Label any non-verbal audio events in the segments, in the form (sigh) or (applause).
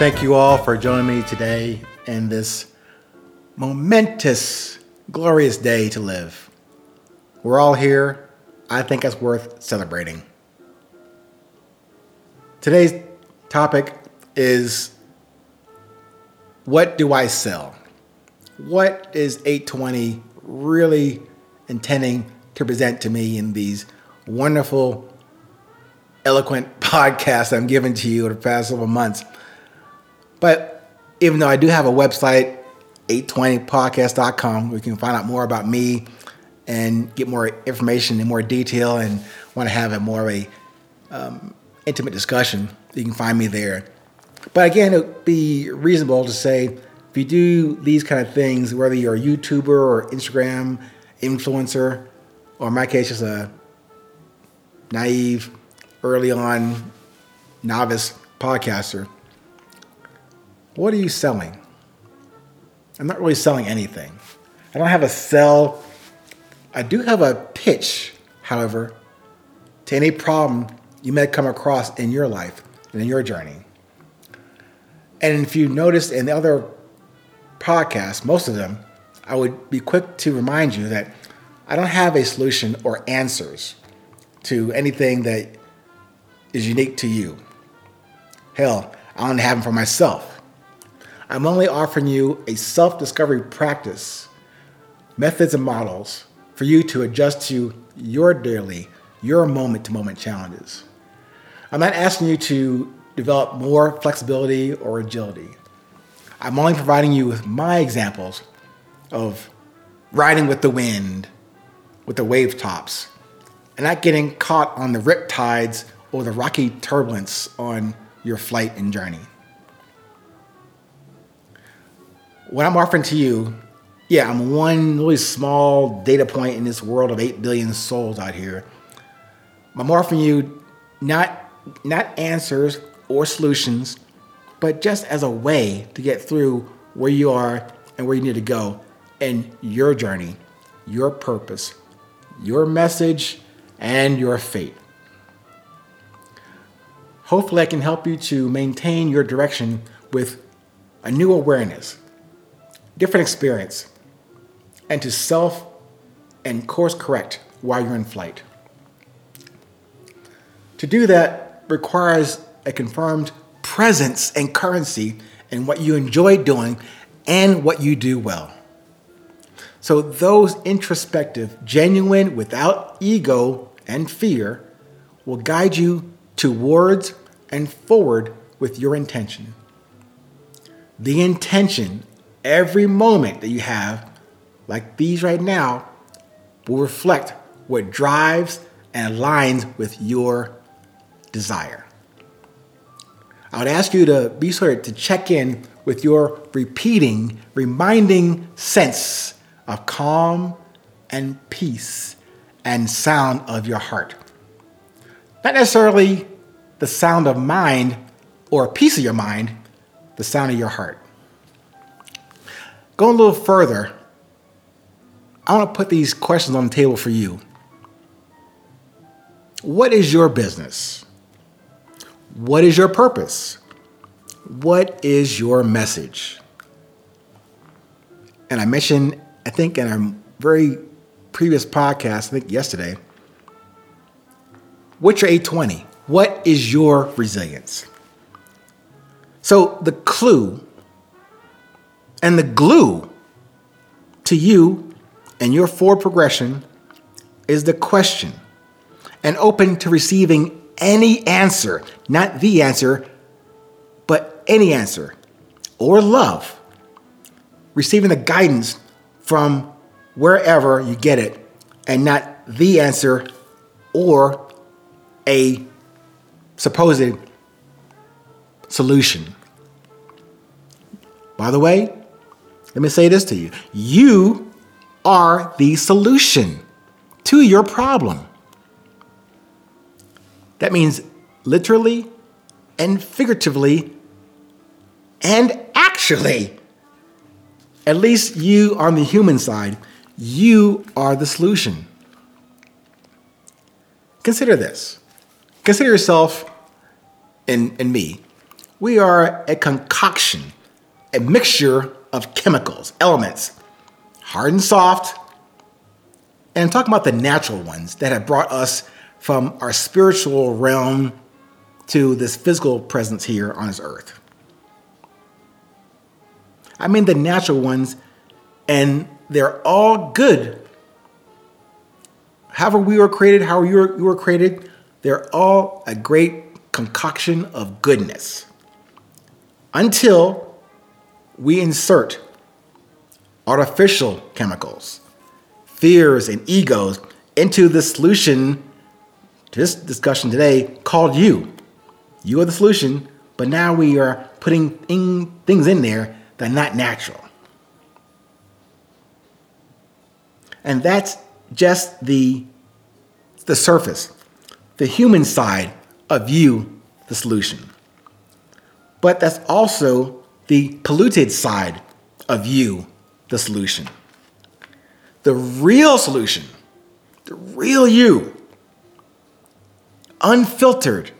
thank you all for joining me today in this momentous, glorious day to live. We're all here. I think it's worth celebrating. Today's topic is what do I sell? What is 820 really intending to present to me in these wonderful, eloquent (laughs) podcasts I'm giving to you over the past several months? But even though I do have a website, 820podcast.com, where you can find out more about me and get more information in more detail and want to have a more of a um, intimate discussion, you can find me there. But again, it would be reasonable to say if you do these kind of things, whether you're a YouTuber or Instagram influencer, or in my case, just a naive, early on novice podcaster, what are you selling? I'm not really selling anything. I don't have a sell. I do have a pitch, however, to any problem you may come across in your life and in your journey. And if you noticed in the other podcasts, most of them, I would be quick to remind you that I don't have a solution or answers to anything that is unique to you. Hell, I don't have them for myself. I'm only offering you a self discovery practice, methods, and models for you to adjust to your daily, your moment to moment challenges. I'm not asking you to develop more flexibility or agility. I'm only providing you with my examples of riding with the wind, with the wave tops, and not getting caught on the rip tides or the rocky turbulence on your flight and journey. What I'm offering to you, yeah, I'm one really small data point in this world of 8 billion souls out here. I'm offering you not not answers or solutions, but just as a way to get through where you are and where you need to go in your journey, your purpose, your message, and your fate. Hopefully, I can help you to maintain your direction with a new awareness, different experience, and to self and course correct while you're in flight. To do that, requires a confirmed presence and currency in what you enjoy doing and what you do well. So, those introspective, genuine, without ego and fear, will guide you towards and forward with your intention. The intention, every moment that you have, like these right now, will reflect what drives and aligns with your desire. I would ask you to be sure to check in with your repeating, reminding sense of calm and peace and sound of your heart. Not necessarily the sound of mind or a piece of your mind, the sound of your heart. Going a little further, I want to put these questions on the table for you. What is your business? What is your purpose? What is your message? And I mentioned, I think in our very previous podcast, I think yesterday, what's your 820? What is your resilience? So the clue and the glue to you and your forward progression is the question and open to receiving any answer, not the answer, but any answer, or love, receiving the guidance from wherever you get it, and not the answer or a supposed solution. By the way, let me say this to you you are the solution to your problem. That means literally and figuratively and actually. At least you on the human side, you are the solution. Consider this. Consider yourself and, and me. We are a concoction, a mixture of chemicals, elements, hard and soft. And talking about the natural ones that have brought us from our spiritual realm to this physical presence here on this earth. I mean the natural ones, and they're all good. However, we were created, how you were, you were created, they're all a great concoction of goodness. Until we insert artificial chemicals, fears, and egos into the solution to this discussion today called you. You are the solution, but now we are putting in, things in there that are not natural. And that's just the, the surface, the human side of you, the solution. But that's also the polluted side of you, the solution. The real solution, the real you, unfiltered,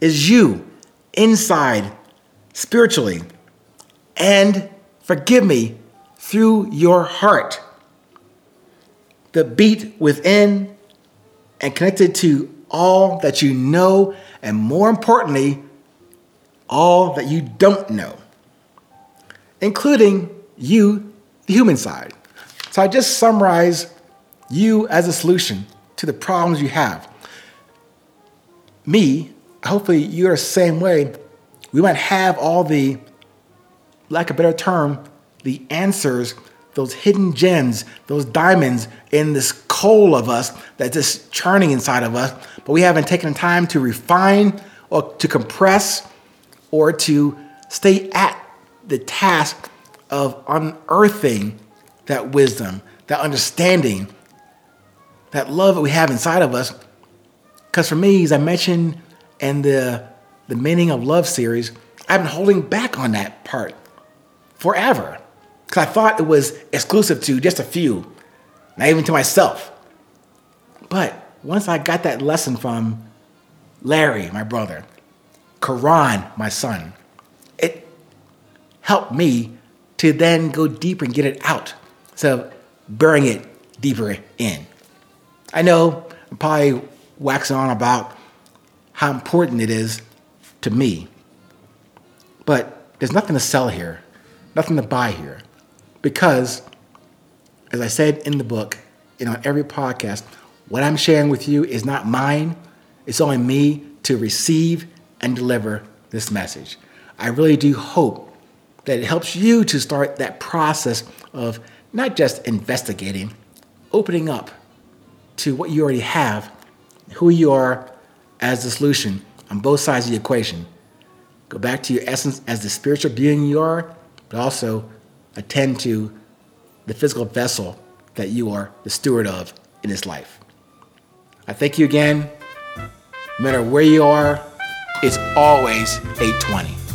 is you inside spiritually and forgive me through your heart. The beat within and connected to all that you know, and more importantly, all that you don't know, including you, the human side. So I just summarize you as a solution to the problems you have. Me, hopefully you're the same way. We might have all the, lack of a better term, the answers, those hidden gems, those diamonds in this coal of us that's just churning inside of us, but we haven't taken time to refine or to compress or to stay at the task of unearthing that wisdom, that understanding, that love that we have inside of us. Because for me, as I mentioned in the, the Meaning of Love series, I've been holding back on that part forever. Because I thought it was exclusive to just a few, not even to myself. But once I got that lesson from Larry, my brother, Karan, my son, it helped me to then go deeper and get it out of burying it deeper in. I know I'm probably waxing on about how important it is to me, but there's nothing to sell here, nothing to buy here, because as I said in the book and on every podcast, what I'm sharing with you is not mine. It's only me to receive and deliver this message. I really do hope that it helps you to start that process of not just investigating, opening up to what you already have, who you are as the solution on both sides of the equation. Go back to your essence as the spiritual being you are, but also attend to the physical vessel that you are the steward of in this life. I thank you again. No matter where you are, it's always 820.